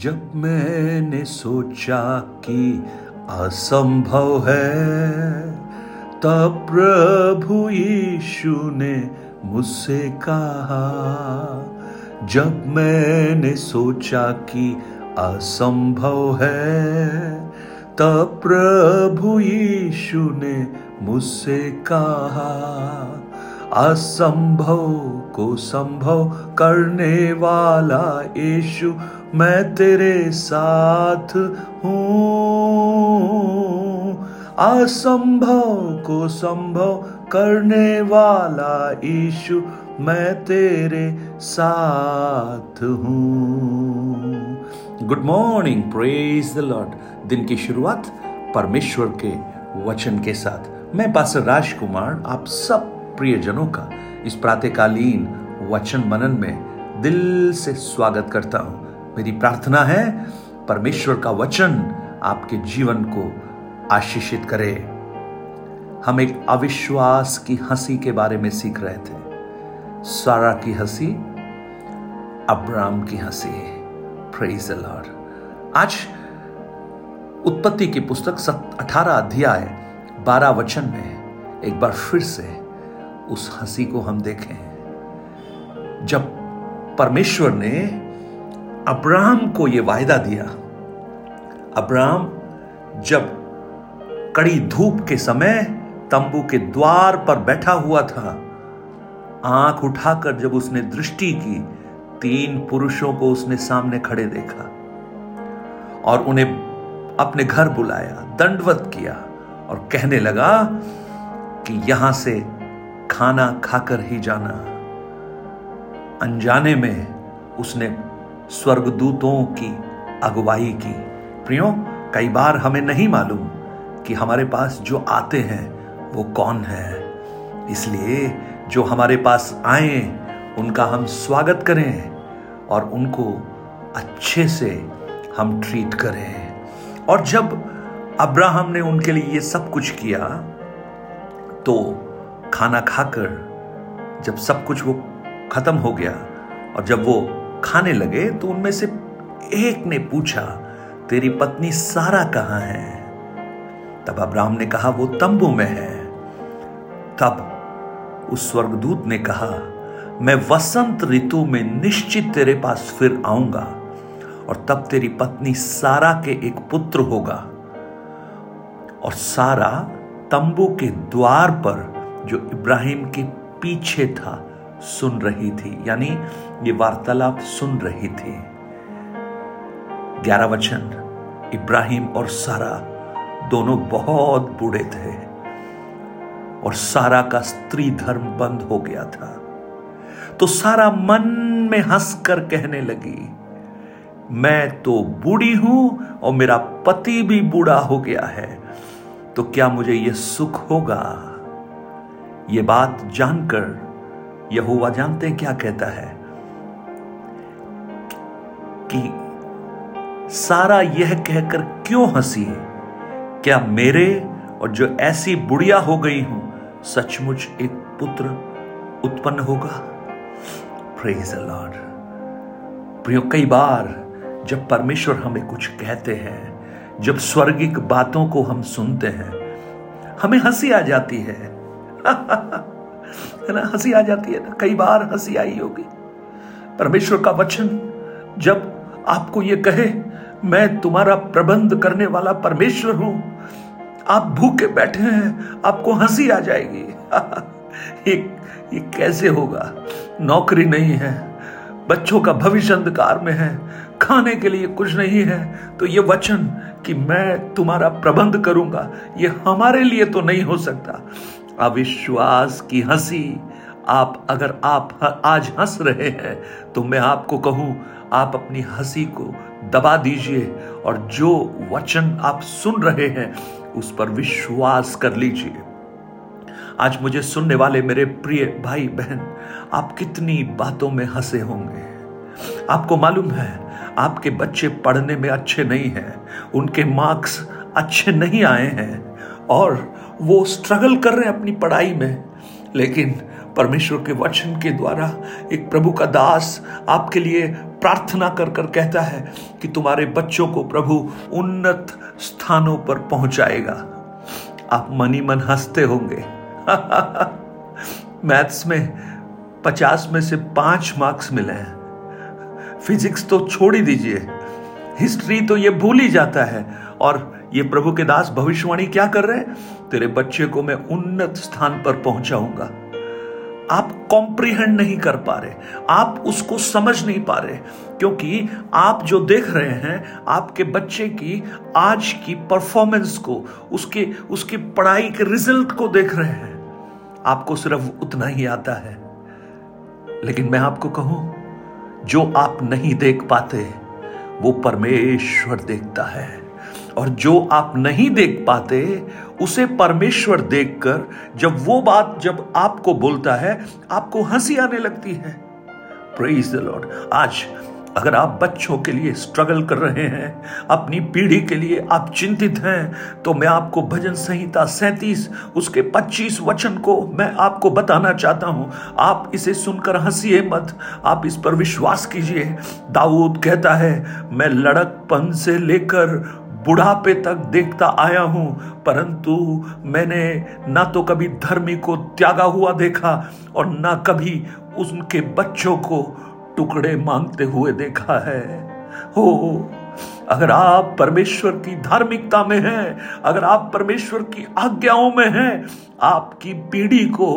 जब मैंने सोचा कि असंभव है, तब प्रभु यीशु ने मुझसे कहा, जब मैंने सोचा कि असंभव है, तब प्रभु यीशु ने मुझसे कहा, असंभव को संभव करने वाला यीशु, मैं तेरे साथ हूँ। असंभव को संभव करने वाला यीशु, मैं तेरे साथ हूँ। Good morning praise the Lord दिन की शुरुआत परमेश्वर के वचन के साथ। मैं पास्टर राजकुमार, आप सब प्रियजनों का इस प्रातकालीन वचन मनन में दिल से स्वागत करता हूँ। मेरी प्रार्थना है, परमेश्वर का वचन आपके जीवन को आशीषित करे। हम एक अविश्वास की हँसी के बारे में सीख रहे थे। सारा की हँसी अब्राम की हँसी। प्रेज लॉर्ड आज उत्पत्ति की पुस्तक अठारह अध्याय बारह वचन में एक बार फिर से उस हँसी को हम देखें। जब परमेश्वर ने अब्राहम को यह वायदा दिया, अब्राहम जब कड़ी धूप के समय तंबू के द्वार पर बैठा हुआ था, आँख उठाकर जब उसने दृष्टि की, तीन पुरुषों को उसने सामने खड़े देखा और उन्हें अपने घर बुलाया, दंडवत किया और कहने लगा कि यहाँ से खाना खाकर ही जाना। अनजाने में उसने स्वर्गदूतों की अगुवाई की। प्रियो, कई बार हमें नहीं मालूम कि हमारे पास जो आते हैं, वो कौन है। इसलिए जो हमारे पास आए, उनका हम स्वागत करें और उनको अच्छे से हम ट्रीट करें। और जब अब्राहम ने उनके लिए ये सब कुछ किया तो खाना खाकर जब सब कुछ वो खत्म हो गया और जब वो खाने लगे तो उनमें से एक ने पूछा, तेरी पत्नी सारा कहाँ है? तब अब्राहम ने कहा, वो तंबू में है। तब उस स्वर्गदूत ने कहा, मैं वसंत ऋतु में निश्चित तेरे पास फिर आऊँगा और तब तेरी पत्नी सारा के एक पुत्र होगा। और सारा तंबू के द्वार पर जो इब्राहिम के पीछे था, सुन रही थी। यानी ये वार्तालाप सुन रही थी। ग्यारह वचन, इब्राहिम और सारा दोनों बहुत बूढ़े थे और सारा का स्त्री धर्म बंद हो गया था। तो सारा मन में हंसकर कहने लगी, मैं तो बूढ़ी हूँ और मेरा पति भी बूढ़ा हो गया है। तो क्या मुझे यह सुख होगा? ये बात जानकर यहोवा जानते हैं क्या कहता है? कि सारा यह कहकर क्यों हँसी? क्या मेरे और जो ऐसी बुढ़िया हो गई हूँ, सचमुच एक पुत्र उत्पन्न होगा? प्रेज लॉर्ड प्रियो, कई बार जब परमेश्वर हमें कुछ कहते हैं, जब स्वर्गिक बातों को हम सुनते हैं, हमें हँसी आ जाती है। है ना? हँसी आ जाती है ना? कई बार हँसी आई होगी। परमेश्वर का वचन, जब आपको ये कहे, मैं तुम्हारा प्रबंध करने वाला परमेश्वर हूँ, आप भूखे बैठे हैं, आपको हँसी आ जाएगी। ये ये कैसे होगा? नौकरी नहीं है, बच्चों का भविष्य अंधकार में है, खाने के लिए कुछ नहीं है तो ये वचन कि मैं तुम्हारा प्रबंध करूँगा, ये हमारे लिए तो नहीं हो सकता। अविश्वास की हँसी। आप, अगर आप आज हंस रहे हैं तो मैं आपको कहूँ, आप अपनी हँसी को दबा दीजिए और जो वचन आप सुन रहे हैं, उस पर विश्वास कर लीजिए। आज मुझे सुनने वाले मेरे प्रिय भाई बहन आप कितनी बातों में हंसे होंगे। आपको मालूम है, आपके बच्चे पढ़ने में अच्छे नहीं हैं, उनके मार्क्स अच्छे नहीं आए हैं। और वो स्ट्रगल कर रहे हैं अपनी पढ़ाई में। लेकिन परमेश्वर के वचन के द्वारा एक प्रभु का दास आपके लिए प्रार्थना कर कर कहता है कि तुम्हारे बच्चों को प्रभु उन्नत स्थानों पर पहुंचाएगा। आप मनी मन हँसते होंगे। मैथ्स में पचास में से पाँच मार्क्स मिले हैं। फिजिक्स तो छोड़ ही दीजिए। हिस्ट्री तो ये भूल ही जाता है। और ये प्रभु के दास भविष्यवाणी क्या कर रहे हैं? तेरे बच्चे को मैं उन्नत स्थान पर पहुंचाऊँगा। आप कॉम्प्रिहेंड नहीं कर पा रहे। आप उसको समझ नहीं पा रहे। क्योंकि आप जो देख रहे हैं, आपके बच्चे की आज की परफॉर्मेंस को, उसके, उसकी पढ़ाई के रिज़ल्ट को देख रहे हैं। आपको सिर्फ़ उतना ही आता है। लेकिन मैं आपको कहूँ, जो आप नहीं देख पाते, वो परमेश्वर देखता है। और जो आप नहीं देख पाते, उसे परमेश्वर देखकर जब वो बात जब आपको बोलता है, आपको हँसी आने लगती है। प्रेज द लॉर्ड आज अगर आप बच्चों के लिए स्ट्रगल कर रहे हैं, अपनी पीढ़ी के लिए आप चिंतित हैं तो मैं आपको भजन संहिता सैतीस, उसके 25 वचन को मैं आपको बताना चाहता हूँ। आप इसे सुनकर हंसीए मत, आप इस पर विश्वास कीजिए। दाऊद कहता है, मैं लड़कपन से लेकर बुढ़ापे तक देखता आया हूँ, परंतु मैंने ना तो कभी धर्मी को त्यागा हुआ देखा और ना कभी उनके बच्चों को टुकड़े मांगते हुए देखा है। हो, अगर आप परमेश्वर की धार्मिकता में हैं, अगर आप परमेश्वर की आज्ञाओं में हैं, आपकी पीढ़ी को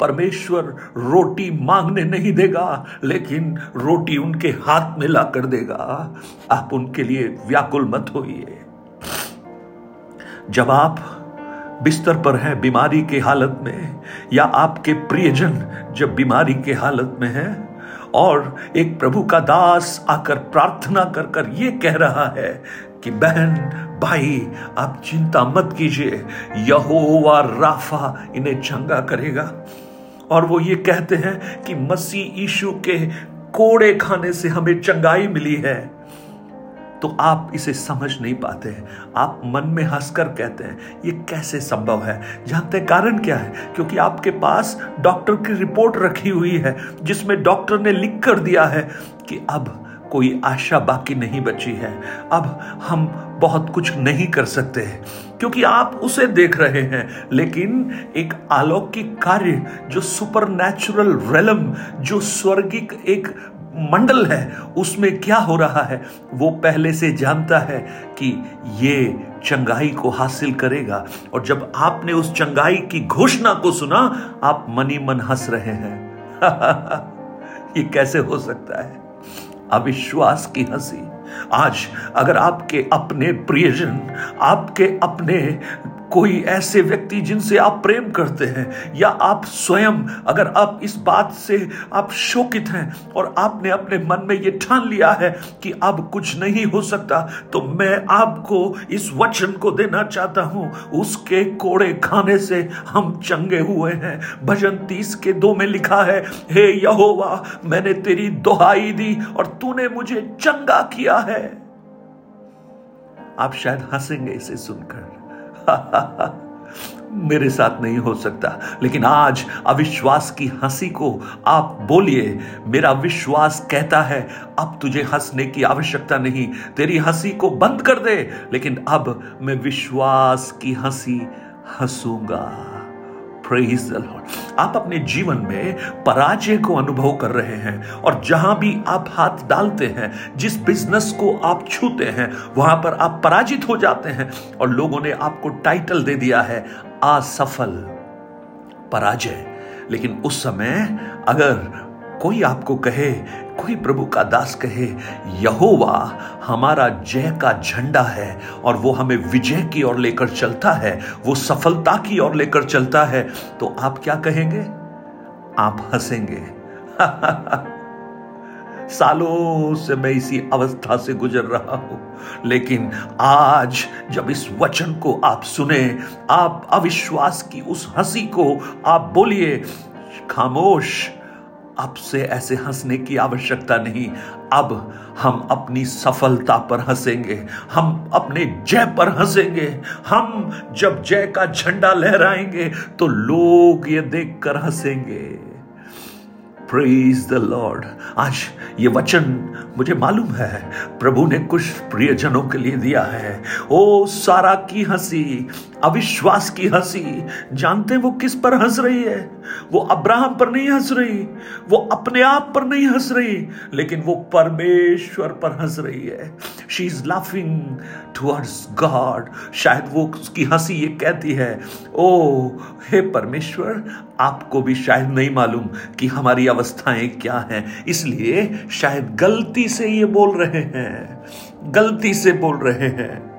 परमेश्वर रोटी मांगने नहीं देगा, लेकिन रोटी उनके हाथ में ला कर देगा। आप उनके लिए व्याकुल मत होइए। जब आप बिस्तर पर हैं बीमारी के हालत में, या आपके प्रियजन जब बीमारी के हालत में हैं, और एक प्रभु का दास आकर प्रार्थना कर कर ये कह रहा है कि, बहन, भाई, आप चिंता मत कीजिए, यहोवा राफा इन्हें चंगा करेगा। और वो ये कहते हैं कि मसीह यीशु के कोड़े खाने से हमें चंगाई मिली है। तो आप इसे समझ नहीं पाते हैं। आप मन में हंसकर कहते हैं, ये कैसे संभव है? जानते कारण क्या है? क्योंकि आपके पास डॉक्टर की रिपोर्ट रखी हुई है, जिसमें डॉक्टर ने लिख कर दिया है कि अब कोई आशा बाकी नहीं बची है। अब हम बहुत कुछ नहीं कर सकते हैं, क्योंकि आप उसे देख रहे हैं। लेकिन एक अलौकिक कार्य, जो सुपर नेचुरल रेलम जो स्वर्गिक एक मंडल है, उसमें क्या हो रहा है, वो पहले से जानता है कि ये चंगाई को हासिल करेगा। और जब आपने उस चंगाई की घोषणा को सुना, आप मनी मन हंस रहे हैं। ये कैसे हो सकता है? अविश्वास की हँसी। आज अगर आपके अपने प्रियजन, आपके अपने कोई ऐसे व्यक्ति जिनसे आप प्रेम करते हैं, या आप स्वयं अगर आप इस बात से आप शोकित हैं और आपने अपने मन में ये ठान लिया है कि अब कुछ नहीं हो सकता तो मैं आपको इस वचन को देना चाहता हूँ। उसके कोड़े खाने से हम चंगे हुए हैं। भजन तीस के दो में लिखा है, हे यहोवा, मैंने तेरी दोहाई दी और तूने मुझे चंगा किया है। आप शायद हंसेंगे इसे सुनकर। मेरे साथ नहीं हो सकता, लेकिन आज अविश्वास की हँसी को आप बोलिए, मेरा विश्वास कहता है, अब तुझे हंसने की आवश्यकता नहीं, तेरी हँसी को बंद कर दे, लेकिन अब मैं विश्वास की हँसी हंसूँगा। प्रेज द लॉर्ड आप अपने जीवन में पराजय को अनुभव कर रहे हैं और जहाँ भी आप हाथ डालते हैं, जिस बिज़नेस को आप छूते हैं, वहाँ पर आप पराजित हो जाते हैं और लोगों ने आपको टाइटल दे दिया है, असफल, पराजय। लेकिन उस समय अगर कोई आपको कहे कोई प्रभु का दास कहे, यहोवा हमारा जय का झंडा है और वो हमें विजय की ओर लेकर चलता है, वो सफलता की ओर लेकर चलता है। तो आप क्या कहेंगे? आप हंसेंगे। सालों से मैं इसी अवस्था से गुजर रहा हूँ, लेकिन आज जब इस वचन को आप सुने, आप अविश्वास की उस हँसी को आप बोलिए, खामोश अब से ऐसे हंसने की आवश्यकता नहीं। अब हम अपनी सफलता पर हंसेंगे। हम अपने जय पर हंसेंगे। हम जब जय का झंडा लहराएँगे तो लोग ये देखकर हंसेंगे। प्रेज द लॉर्ड आज ये वचन मुझे मालूम है। प्रभु ने कुछ प्रियजनों के लिए दिया है। ओ सारा की हँसी अविश्वास की हँसी। जानते हैं वो किस पर हंस रही है? वो अब्राहम पर नहीं हंस रही, वो अपने आप पर नहीं हंस रही, लेकिन वो परमेश्वर पर हंस रही है। She is laughing towards God शायद वो उसकी हँसी ये कहती है ओ हे परमेश्वर, आपको भी शायद नहीं मालूम कि हमारी अवस्थाएँ क्या हैं। इसलिए शायद गलती से ये बोल रहे हैं, गलती से बोल रहे हैं।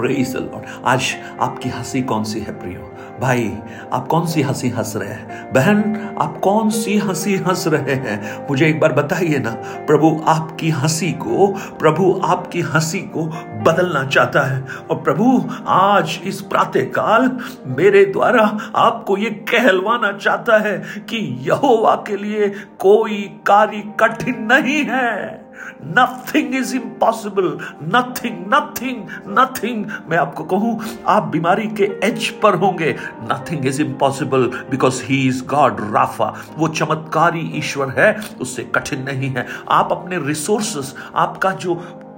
प्रेज द लॉर्ड आज आपकी हँसी कौन सी है प्रियो? भाई, आप कौन सी हँसी हंस रहे हैं? बहन, आप कौन सी हँसी हंस रहे हैं? मुझे एक बार बताइए ना, प्रभु आपकी हँसी को, प्रभु आपकी हँसी को बदलना चाहता है। और प्रभु, आज इस प्रातः काल मेरे द्वारा आपको ये कहलवाना चाहता है कि यहोवा के लिए कोई कार्य कठिन नहीं है। Nothing is impossible nothing nothing nothing मैं आपको कहूँ, आप बीमारी के एज पर होंगे. Nothing is impossible because he is God Rapha वो चमत्कारी ईश्वर है, उससे कठिन नहीं है. आप अपने रिसोर्सेस आपका जो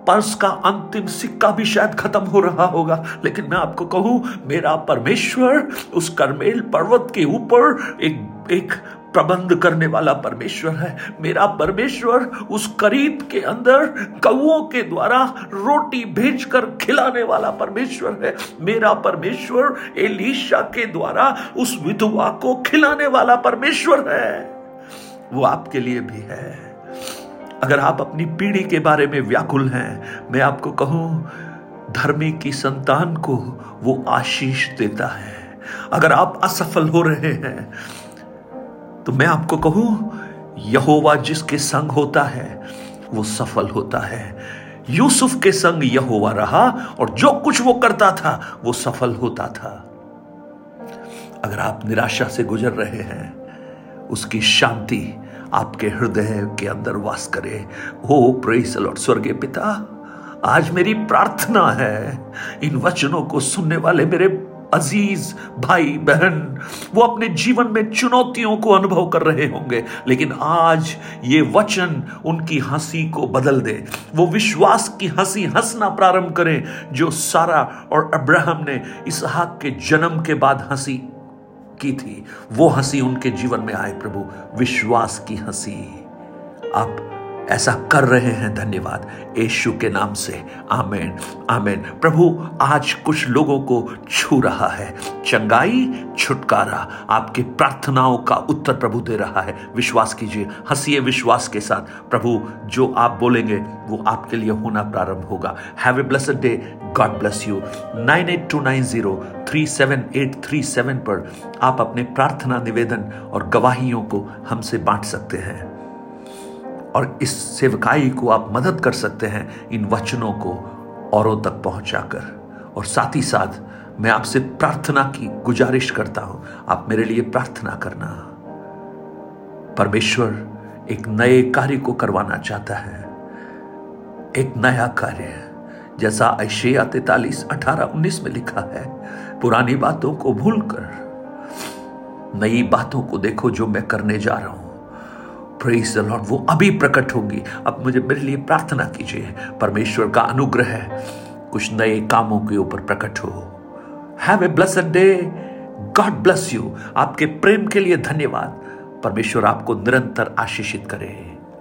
पर्स का अंतिम सिक्का भी शायद खत्म हो रहा होगा। लेकिन मैं आपको कहूँ, मेरा परमेश्वर उस करमेल पर्वत के ऊपर एक एक प्रबंध करने वाला परमेश्वर है। मेरा परमेश्वर उस करीब के अंदर कौओं के द्वारा रोटी भेजकर खिलाने वाला परमेश्वर है। मेरा परमेश्वर एलिशा के द्वारा उस विधवा को खिलाने वाला परमेश्वर है। वो आपके लिए भी है। अगर आप अपनी पीढ़ी के बारे में व्याकुल हैं, मैं आपको कहूँ, धर्मी की संतान को वो आशीष देता है। अगर आप असफल हो रहे हैं तो मैं आपको कहूँ, यहोवा जिसके संग होता है, वो सफल होता है। यूसुफ के संग यहोवा रहा और जो कुछ वो करता था, वो सफल होता था। अगर आप निराशा से गुजर रहे हैं, उसकी शांति आपके हृदय के अंदर वास करे। हो प्रेस लॉर्ड, स्वर्गीय पिता, आज मेरी प्रार्थना है, इन वचनों को सुनने वाले मेरे अज़ीज़ भाई बहन, वो अपने जीवन में चुनौतियों को अनुभव कर रहे होंगे, लेकिन आज ये वचन उनकी हँसी को बदल दे। वो विश्वास की हँसी हंसना प्रारंभ करें, जो सारा और अब्राहम ने इसहाक के जन्म के बाद हँसी की थी वो हँसी उनके जीवन में आए प्रभु विश्वास की हँसी। आप ऐसा कर रहे हैं। धन्यवाद। यीशु के नाम से। आमेन। आमेन। प्रभु, आज कुछ लोगों को छू रहा है। चंगाई छुटकारा आपके प्रार्थनाओं का उत्तर प्रभु दे रहा है। विश्वास कीजिए, हंसीए विश्वास के साथ। प्रभु, जो आप बोलेंगे, वो आपके लिए होना प्रारंभ होगा। Have a blessed day God bless you nine eight two nine zero three seven eight three seven पर आप अपने प्रार्थना निवेदन और गवाहियों को हमसे बांट सकते हैं। और इस सेवकाई को आप मदद कर सकते हैं इन वचनों को औरों तक पहुंचाकर। और साथ ही साथ मैं आपसे प्रार्थना की गुजारिश करता हूँ। आप मेरे लिए प्रार्थना करना। परमेश्वर एक नए कार्य को करवाना चाहता है। एक नया कार्य जैसा ऐशिया तैतालीस, अठारह, उन्नीस में लिखा है, पुरानी बातों को भूलकर, नई बातों को देखो जो मैं करने जा रहा हूँ। प्रेज द लॉर्ड वो अभी प्रकट होगी। अब मुझे मेरे लिए प्रार्थना कीजिए। परमेश्वर का अनुग्रह कुछ नए कामों के ऊपर प्रकट हो। Have a blessed day God bless you आपके प्रेम के लिए धन्यवाद। परमेश्वर आपको निरंतर आशीषित करे।